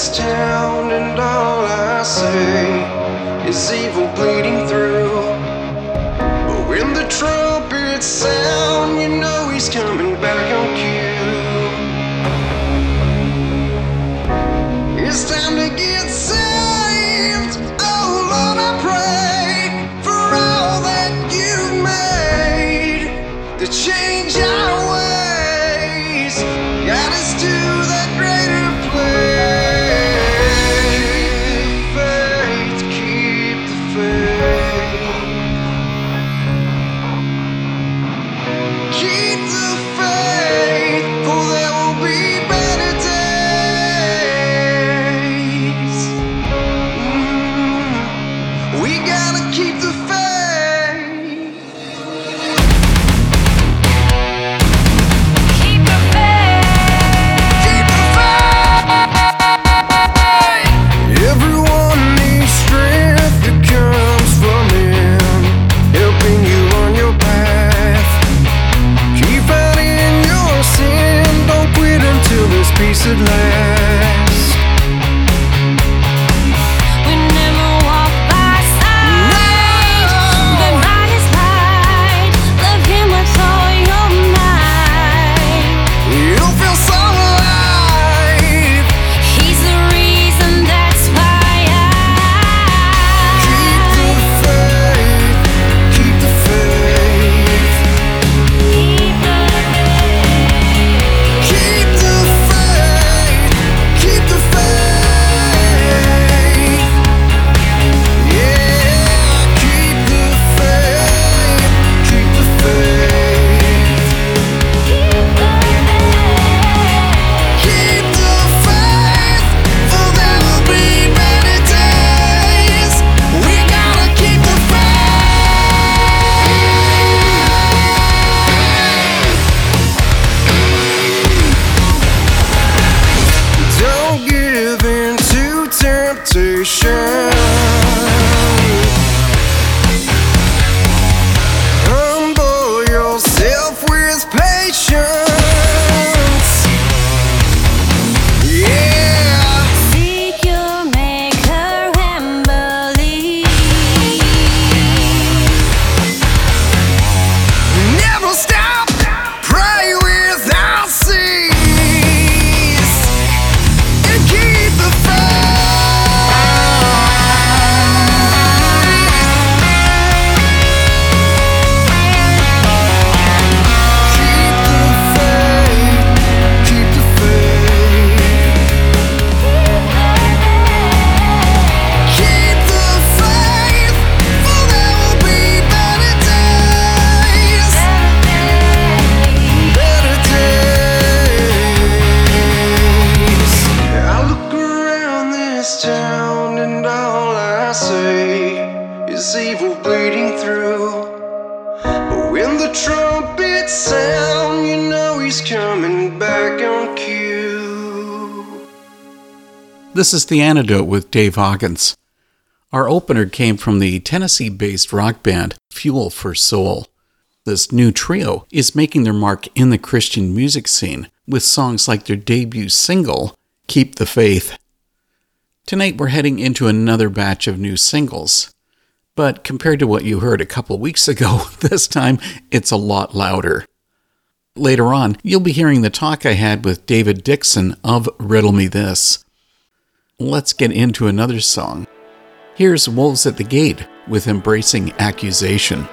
this town, and all I say is evil bleeding through. But when the trumpet sounds. should learn. Antidote with Dave Hawkins. Our opener came from the Tennessee based rock band Fuel for Soul. This new trio is making their mark in the Christian music scene with songs like their debut single, Keep the Faith. Tonight we're heading into another batch of new singles. But compared to what you heard a couple weeks ago, this time it's a lot louder. Later on, you'll be hearing the talk I had with David Dixon of Riddle Me This let's get into another song. Here's Wolves at the Gate with Embracing Accusation.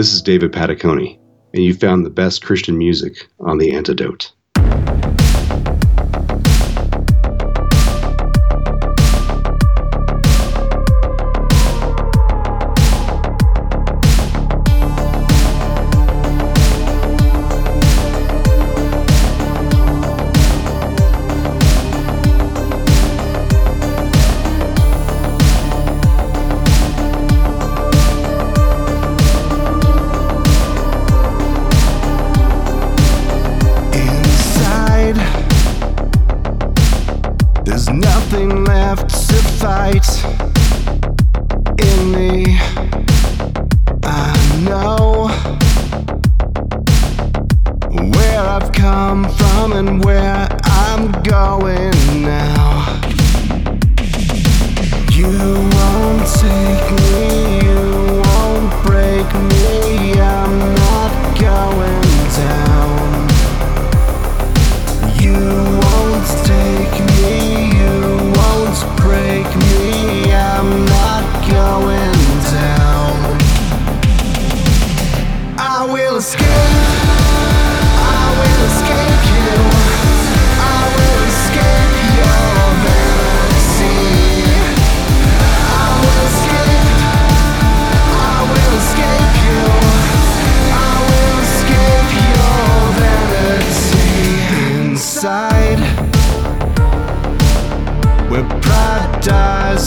This is David Pataconi, and you found the best Christian music on The Antidote. Nothing left to fight in me. I know where I've come from and where I'm going now. You won't take me,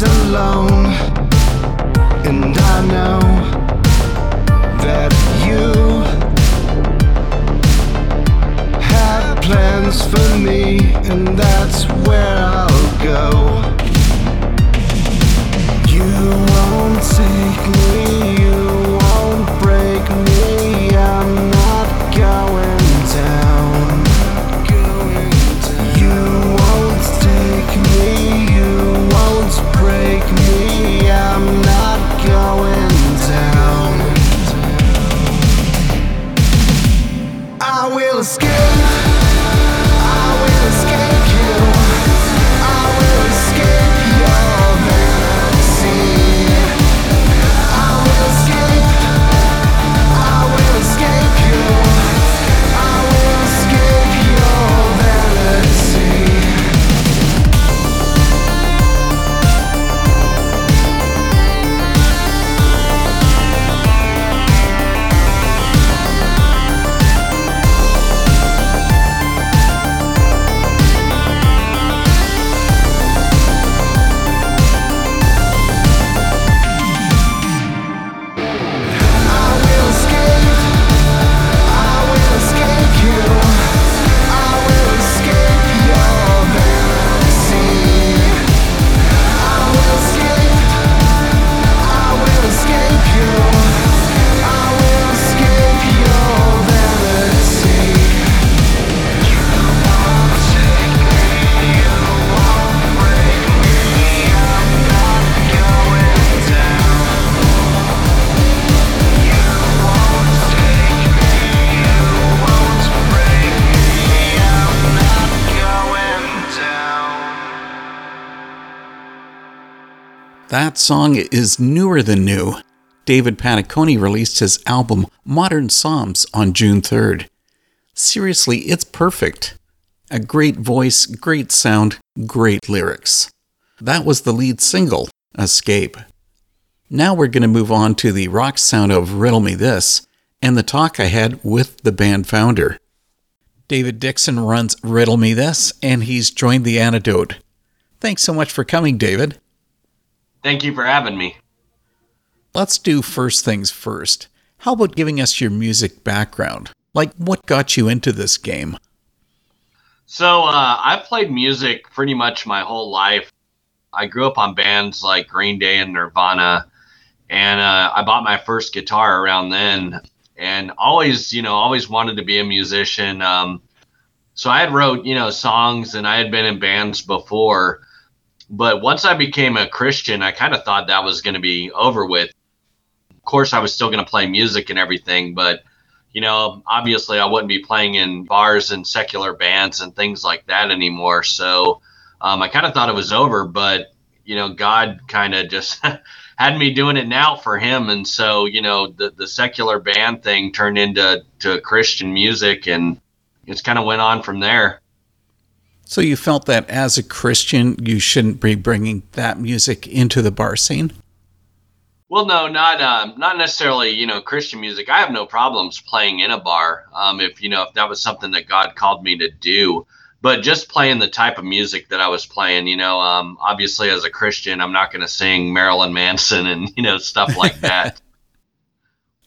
alone, and I know that you have plans for me, and that's where I'll go. You won't take me, song is newer than new. David Pataconi released his album Modern Psalms on June 3rd. Seriously, it's perfect. A great voice, great sound, great lyrics. That was the lead single, Escape. Now we're going to move on to the rock sound of Riddle Me This and the talk I had with the band founder. David Dixon runs Riddle Me This, and he's joined the antidote. Thanks so much for coming, David. Thank you for having me. Let's do first things first. How about giving us your music background? Like, what got you into this game? So, uh, I've played music pretty much my whole life. I grew up on bands like Green Day and Nirvana, and uh, I bought my first guitar around then, and always, you know, always wanted to be a musician. Um, so I had wrote, you know, songs, and I had been in bands before. But once I became a Christian, I kind of thought that was going to be over with. Of course, I was still going to play music and everything, but you know, obviously I wouldn't be playing in bars and secular bands and things like that anymore. So um, I kind of thought it was over, but you know, God kind of just had me doing it now for him, and so you know the the secular band thing turned into to Christian music, and it's kind of went on from there. So you felt that as a Christian, you shouldn't be bringing that music into the bar scene? Well, no, not um, not necessarily. You know, Christian music. I have no problems playing in a bar. Um, if you know, if that was something that God called me to do, but just playing the type of music that I was playing. You know, um, obviously as a Christian, I'm not going to sing Marilyn Manson and you know stuff like that.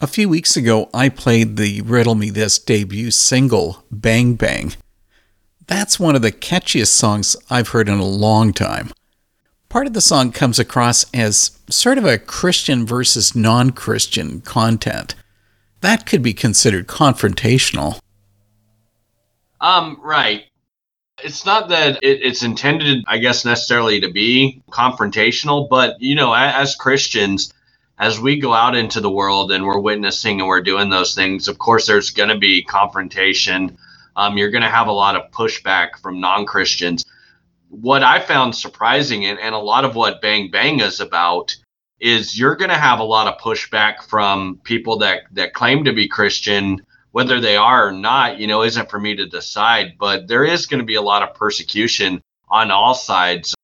a few weeks ago, I played the Riddle Me This debut single, Bang Bang. That's one of the catchiest songs I've heard in a long time. Part of the song comes across as sort of a Christian versus non Christian content. That could be considered confrontational. Um, right. It's not that it, it's intended, I guess, necessarily to be confrontational, but, you know, as, as Christians, as we go out into the world and we're witnessing and we're doing those things, of course, there's going to be confrontation. Um, you're going to have a lot of pushback from non Christians. What I found surprising and, and a lot of what Bang Bang is about is you're going to have a lot of pushback from people that, that claim to be Christian whether they are or not, you know, isn't for me to decide. But there is going to be a lot of persecution on all sides.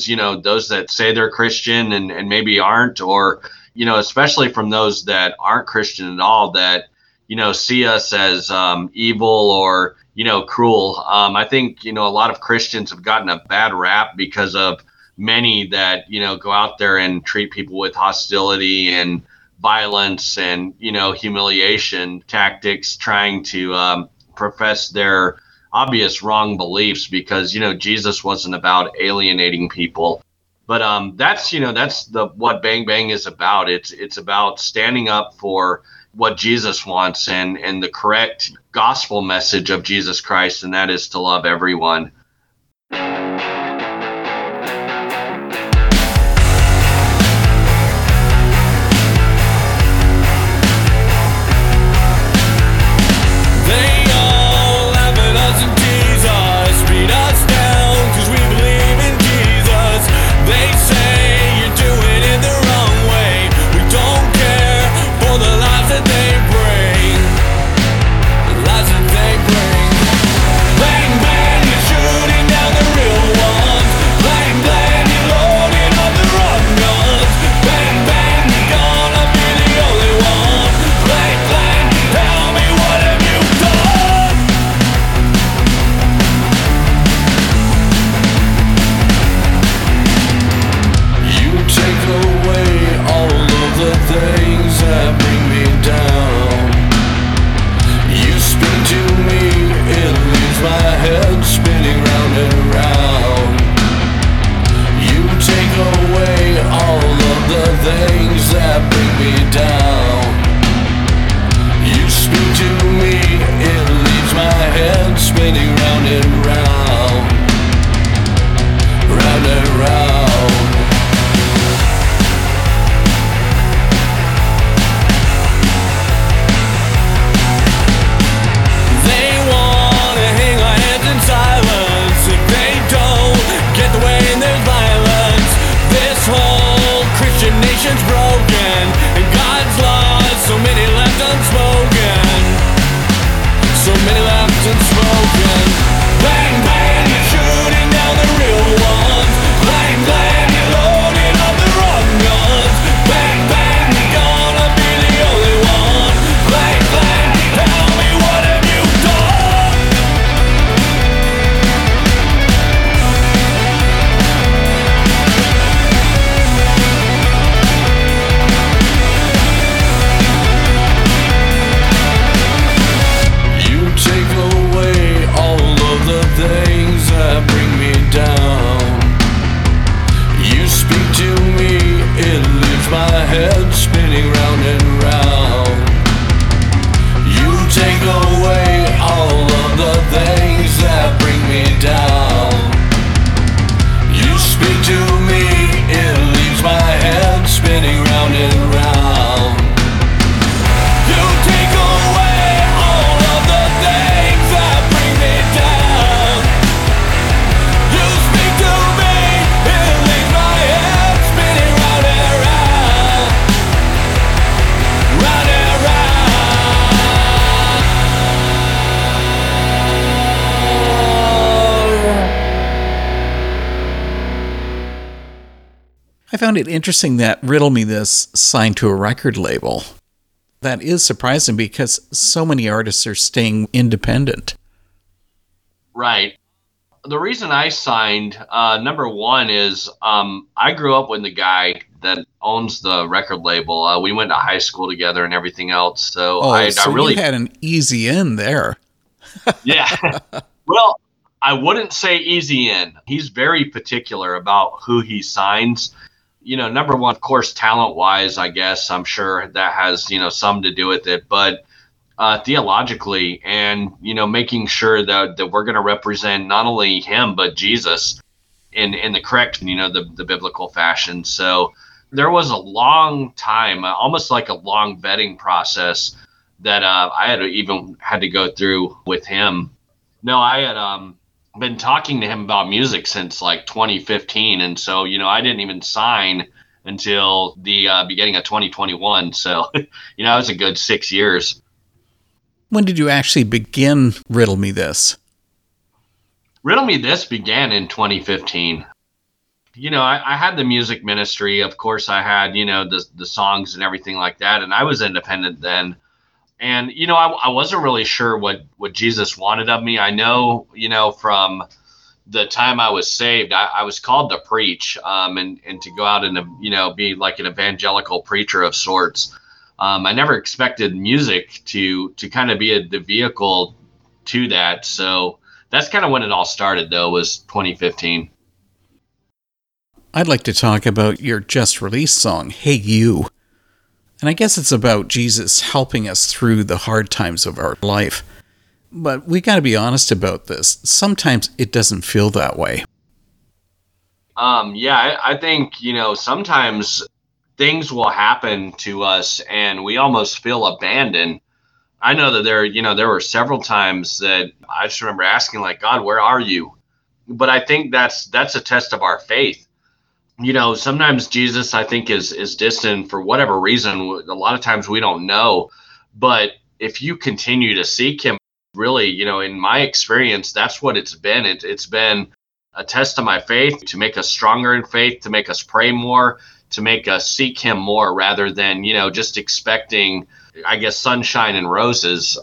You know, those that say they're Christian and, and maybe aren't, or, you know, especially from those that aren't Christian at all, that, you know, see us as um, evil or, you know, cruel. Um, I think, you know, a lot of Christians have gotten a bad rap because of many that, you know, go out there and treat people with hostility and, violence and you know humiliation tactics trying to um, profess their obvious wrong beliefs because you know jesus wasn't about alienating people but um, that's you know that's the what bang bang is about it's it's about standing up for what jesus wants and and the correct gospel message of jesus christ and that is to love everyone I found it interesting that Riddle Me This signed to a record label. That is surprising because so many artists are staying independent. Right. The reason I signed, uh, number one, is um, I grew up with the guy that owns the record label. Uh, we went to high school together and everything else. So, Oh, I, so I really you had an easy in there. yeah. well, I wouldn't say easy in. He's very particular about who he signs. You know, number one, of course, talent wise, I guess I'm sure that has, you know, some to do with it. But uh, theologically and, you know, making sure that, that we're going to represent not only him, but Jesus in, in the correct, you know, the, the biblical fashion. So there was a long time, uh, almost like a long vetting process that uh, I had even had to go through with him. No, I had um, been talking to him about music since like 2015, and so you know I didn't even sign until the uh, beginning of 2021. So you know it was a good six years. When did you actually begin Riddle Me This? Riddle Me This began in 2015. You know, I, I, had the music ministry. Of course, I had, you know, the, the songs and everything like that. And I was independent then. And, you know, I, I wasn't really sure what, what Jesus wanted of me. I know, you know, from the time I was saved, I, I was called to preach um, and, and to go out and, you know, be like an evangelical preacher of sorts. Um, I never expected music to to kind of be a, the vehicle to that. So, that's kind of when it all started though was 2015 i'd like to talk about your just released song hey you and i guess it's about jesus helping us through the hard times of our life but we got to be honest about this sometimes it doesn't feel that way um yeah I, I think you know sometimes things will happen to us and we almost feel abandoned I know that there, you know, there were several times that I just remember asking, like, God, where are you? But I think that's that's a test of our faith. You know, sometimes Jesus, I think, is is distant for whatever reason. A lot of times we don't know, but if you continue to seek Him, really, you know, in my experience, that's what it's been. It, it's been a test of my faith to make us stronger in faith, to make us pray more, to make us seek Him more, rather than you know just expecting I guess sunshine and roses.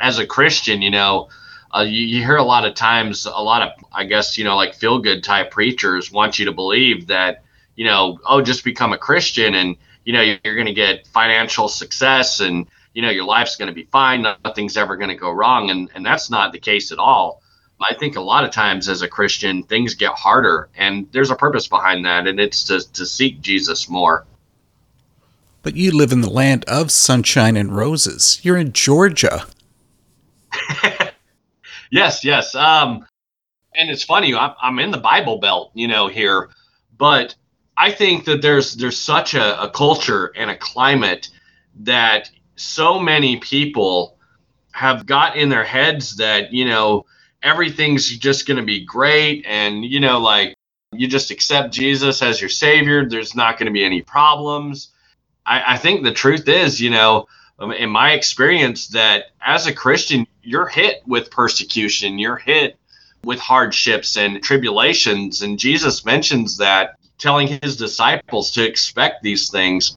As a Christian, you know, uh, you, you, hear a lot of times, a lot of, I guess, you know, like feel good type preachers want you to believe that, you know, oh, just become a Christian and, you know, you're, going to get financial success and, you know, your life's going to be fine. Nothing's ever going to go wrong. And, and that's not the case at all. I think a lot of times as a Christian, things get harder and there's a purpose behind that. And it's to, to seek Jesus more. But you live in the land of sunshine and roses. You're in Georgia. yes, yes. Um, and it's funny. I'm, I'm in the Bible Belt, you know, here, but I think that there's there's such a, a culture and a climate that so many people have got in their heads that you know everything's just going to be great, and you know, like you just accept Jesus as your savior. There's not going to be any problems I, I think the truth is, you know, um, in my experience, that as a Christian, you're hit with persecution, you're hit with hardships and tribulations. And Jesus mentions that, telling his disciples to expect these things.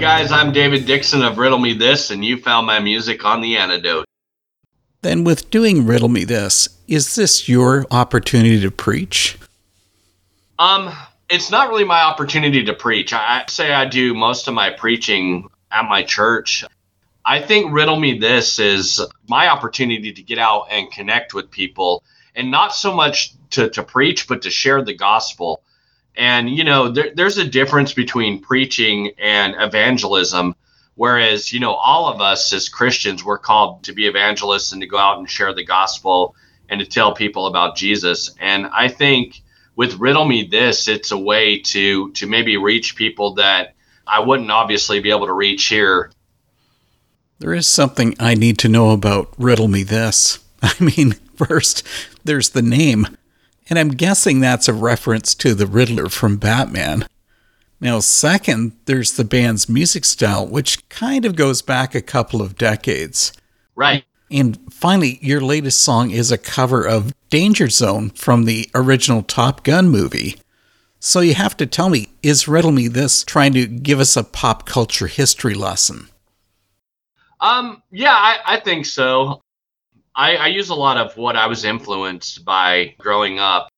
Up, guys? I'm David Dixon of Riddle Me This, and you found my music on The Antidote. Then, with doing Riddle Me This, is this your opportunity to preach? Um, it's not really my opportunity to preach. I say I do most of my preaching at my church. I think Riddle Me This is my opportunity to get out and connect with people, and not so much to, to preach, but to share the gospel. And, you know, there, there's a difference between preaching and evangelism. Whereas, you know, all of us as Christians, we're called to be evangelists and to go out and share the gospel and to tell people about Jesus. And I think with Riddle Me This, it's a way to to maybe reach people that I wouldn't obviously be able to reach here. There is something I need to know about Riddle Me This. I mean, first, there's the name, and I'm guessing that's a reference to the Riddler from Batman. Now, second, there's the band's music style, which kind of goes back a couple of decades. Right. And finally, your latest song is a cover of Danger Zone from the original Top Gun movie. So you have to tell me, is Riddle Me This trying to give us a pop culture history lesson? Um, yeah, I, I think so. I, I use a lot of what I was influenced by growing up.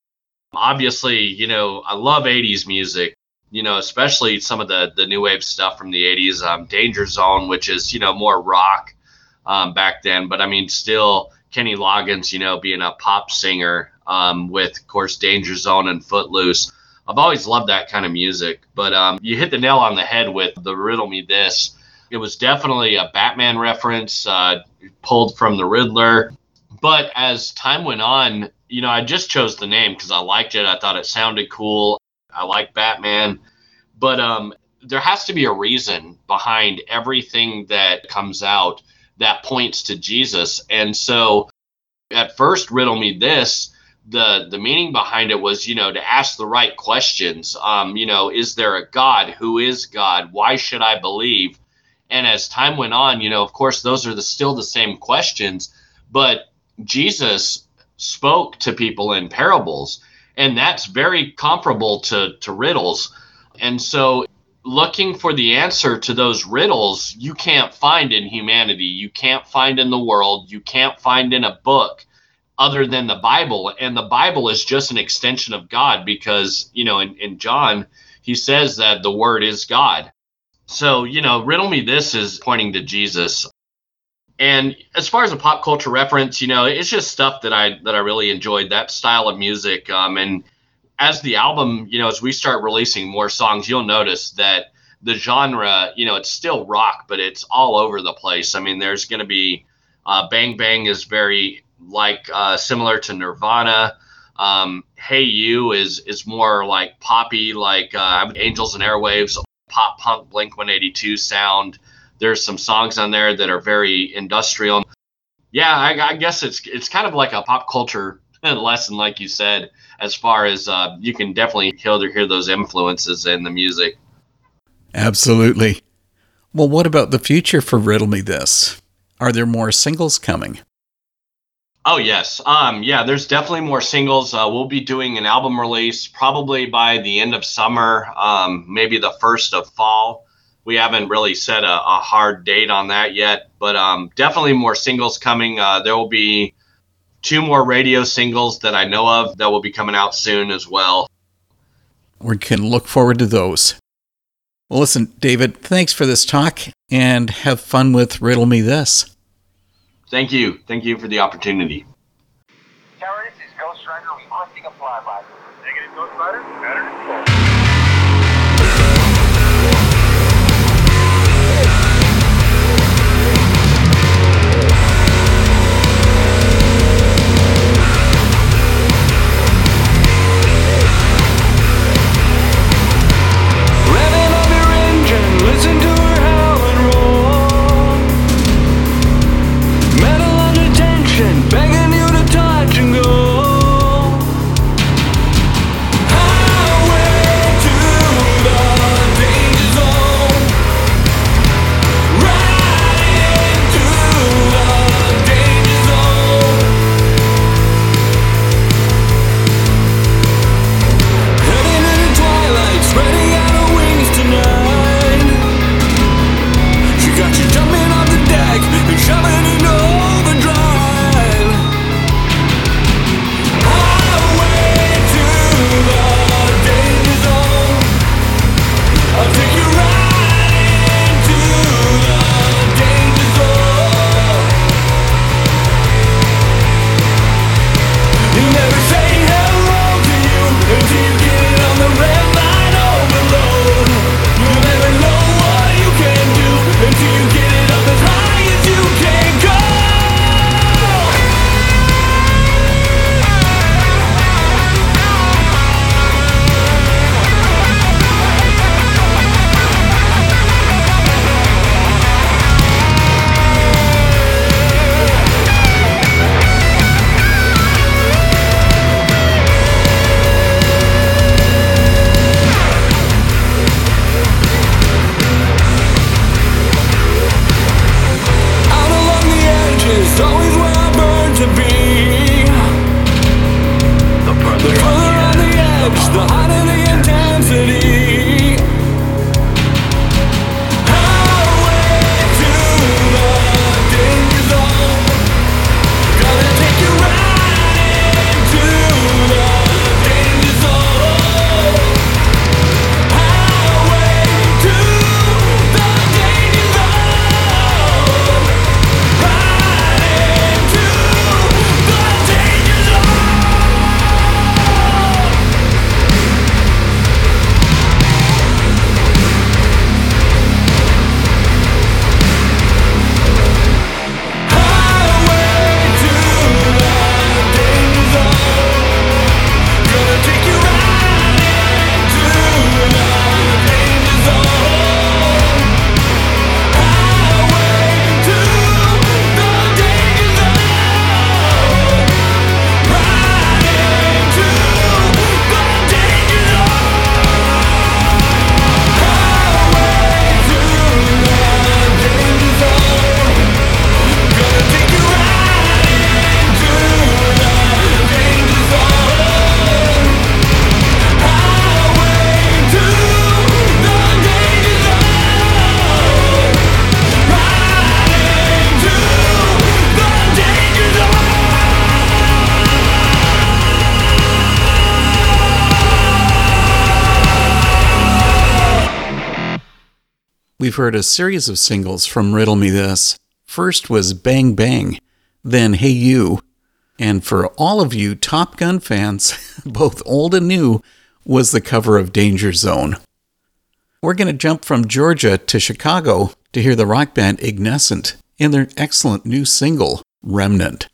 Obviously, you know, I love 80s music, you know, especially some of the, the new wave stuff from the 80s. Um, Danger Zone, which is, you know, more rock um, back then. But I mean, still, Kenny Loggins, you know, being a pop singer um, with, of course, Danger Zone and Footloose. I've always loved that kind of music. But um, you hit the nail on the head with the Riddle Me This. It was definitely a Batman reference uh, pulled from the Riddler. But as time went on, you know, I just chose the name because I liked it. I thought it sounded cool. I like Batman. But um, there has to be a reason behind everything that comes out that points to Jesus. And so at first, Riddle Me This, the the meaning behind it was you know to ask the right questions um you know is there a god who is god why should i believe and as time went on you know of course those are the still the same questions but jesus spoke to people in parables and that's very comparable to to riddles and so looking for the answer to those riddles you can't find in humanity you can't find in the world you can't find in a book other than the Bible. And the Bible is just an extension of God because, you know, in, in John, he says that the word is God. So, you know, Riddle Me This is pointing to Jesus. And as far as a pop culture reference, you know, it's just stuff that I that I really enjoyed that style of music. Um, and as the album, you know, as we start releasing more songs, you'll notice that the genre, you know, it's still rock, but it's all over the place. I mean, there's going to be uh, Bang Bang is very like uh, similar to Nirvana. Um, hey You is is more like poppy, like uh, Angels and Airwaves, pop punk, Blink 182 sound. There's some songs on there that are very industrial. Yeah, I, I guess it's it's kind of like a pop culture lesson, like you said, as far as uh, you can definitely hear, hear those influences in the music. Absolutely. Well, what about the future for Riddle Me This? Are there more singles coming? Oh yes, um, yeah. There's definitely more singles. Uh, we'll be doing an album release probably by the end of summer, um, maybe the first of fall. We haven't really set a, a hard date on that yet, but um, definitely more singles coming. Uh, there will be two more radio singles that I know of that will be coming out soon as well. We can look forward to those. Well, listen, David, thanks for this talk and have fun with Riddle Me This. Thank you. Thank you for the opportunity. Tower, this is Ghost Rider requesting a flyby. Negative Ghost Rider, pattern Revving up your engine, listen to we've heard a series of singles from Riddle Me This. First was Bang Bang, then Hey You. And for all of you Top Gun fans, both old and new, was the cover of Danger Zone. We're going to jump from Georgia to Chicago to hear the rock band Ignescent in their excellent new single, Remnant.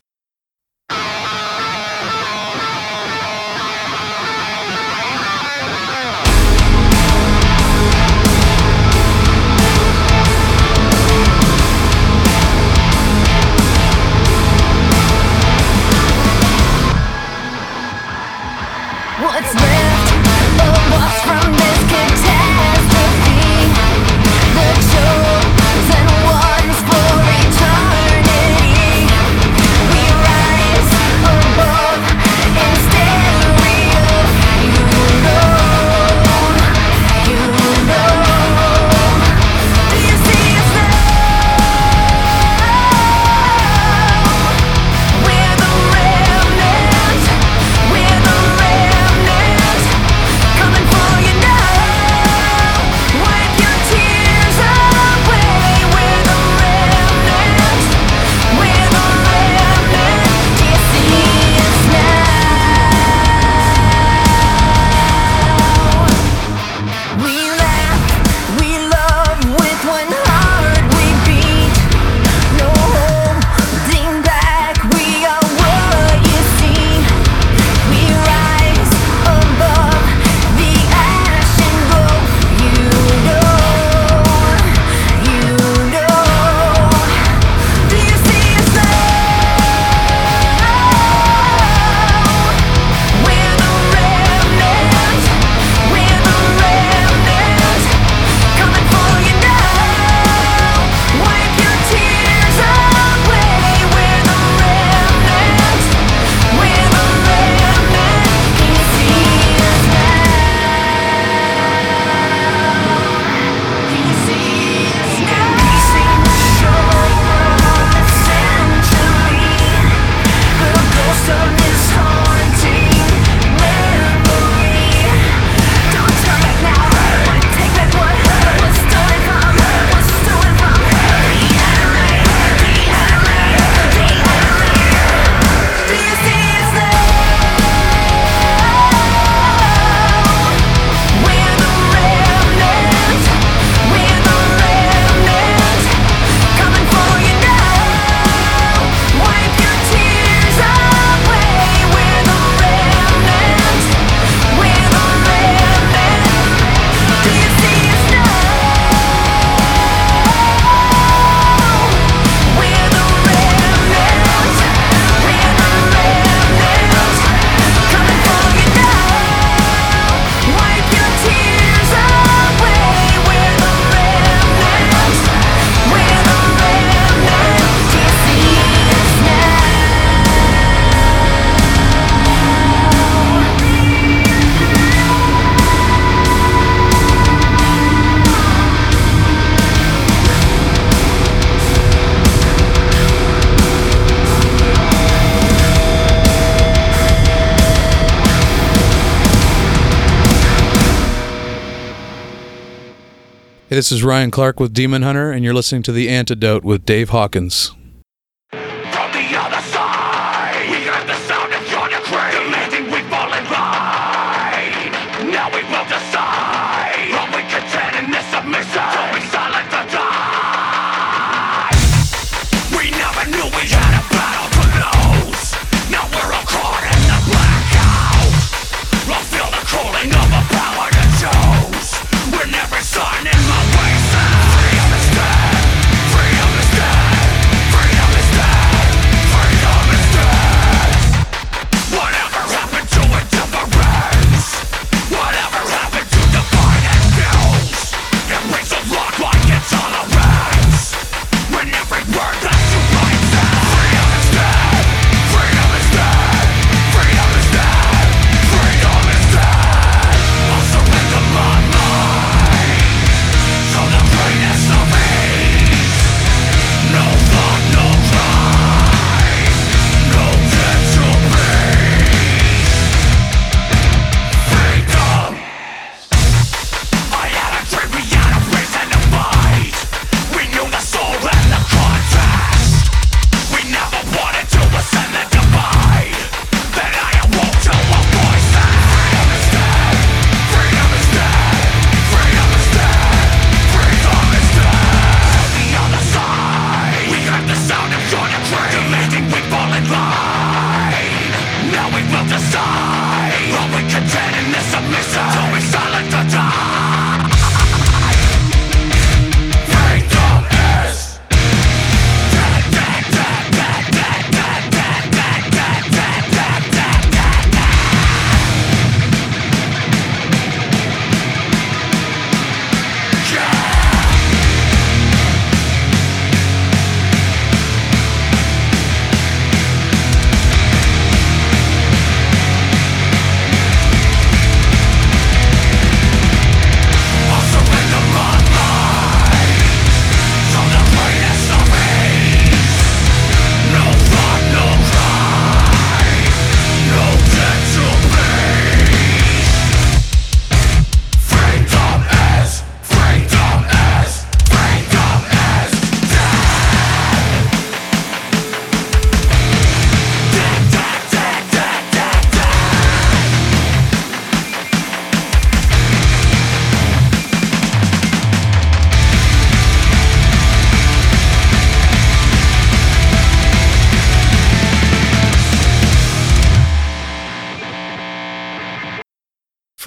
This is Ryan Clark with Demon Hunter, and you're listening to The Antidote with Dave Hawkins.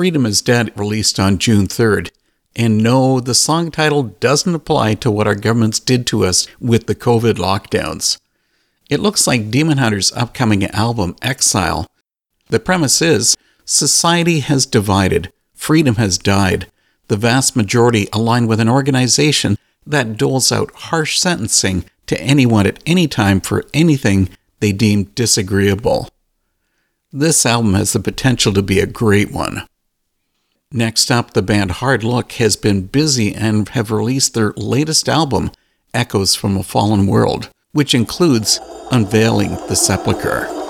Freedom is Dead released on June 3rd. And no, the song title doesn't apply to what our governments did to us with the COVID lockdowns. It looks like Demon Hunter's upcoming album, Exile. The premise is society has divided, freedom has died. The vast majority align with an organization that doles out harsh sentencing to anyone at any time for anything they deem disagreeable. This album has the potential to be a great one. Next up, the band Hard Look has been busy and have released their latest album, Echoes from a Fallen World, which includes Unveiling the Sepulchre.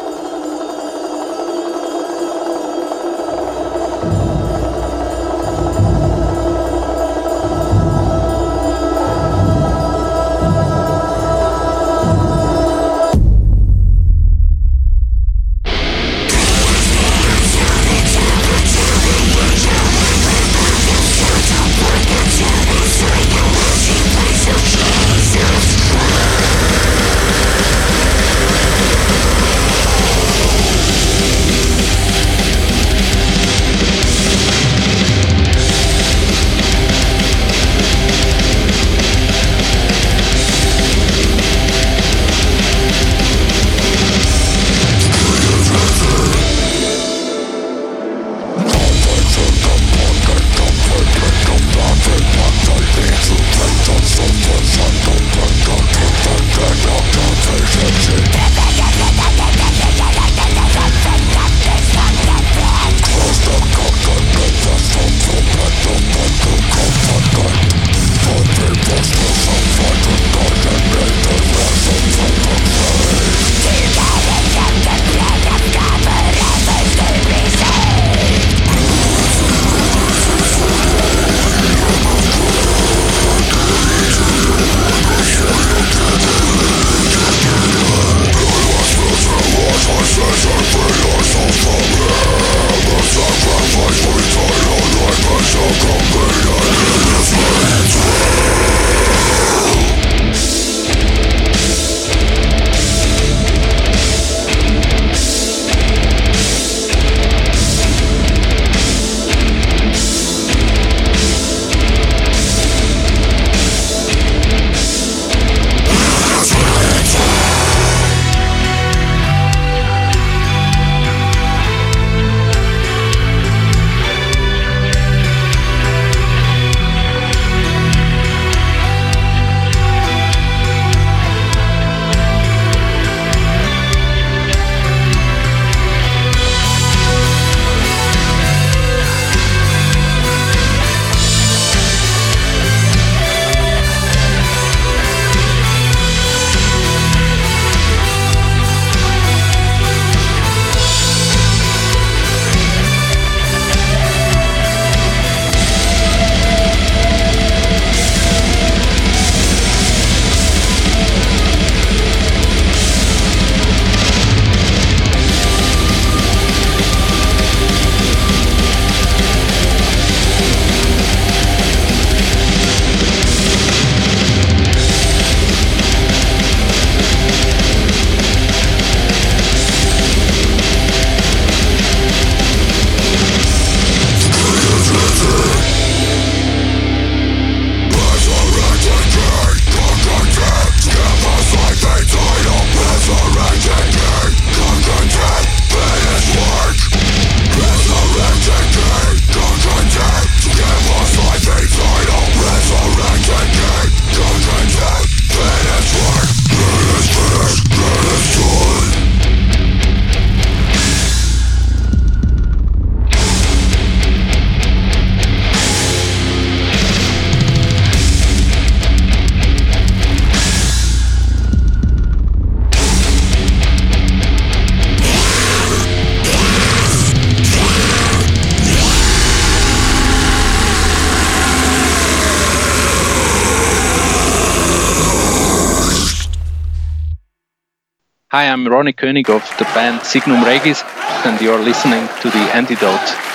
Hi, I'm Ronnie König of the band Signum Regis, and you're listening to The Antidote.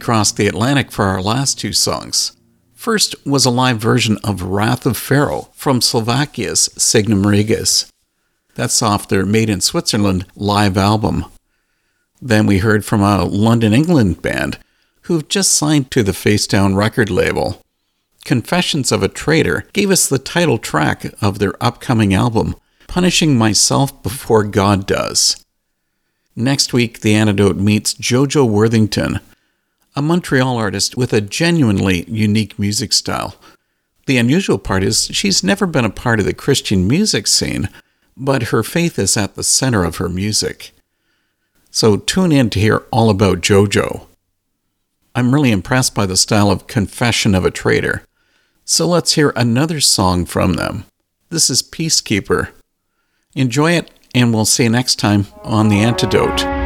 Crossed the Atlantic for our last two songs. First was a live version of Wrath of Pharaoh from Slovakia's Signum Regis. That's off their Made in Switzerland live album. Then we heard from a London, England band who've just signed to the Facedown record label. Confessions of a Traitor gave us the title track of their upcoming album, Punishing Myself Before God Does. Next week, The Antidote meets Jojo Worthington, a Montreal artist with a genuinely unique music style. The unusual part is she's never been a part of the Christian music scene, but her faith is at the center of her music. So tune in to hear all about JoJo. I'm really impressed by the style of Confession of a Traitor. So let's hear another song from them. This is Peacekeeper. Enjoy it, and we'll see you next time on The Antidote.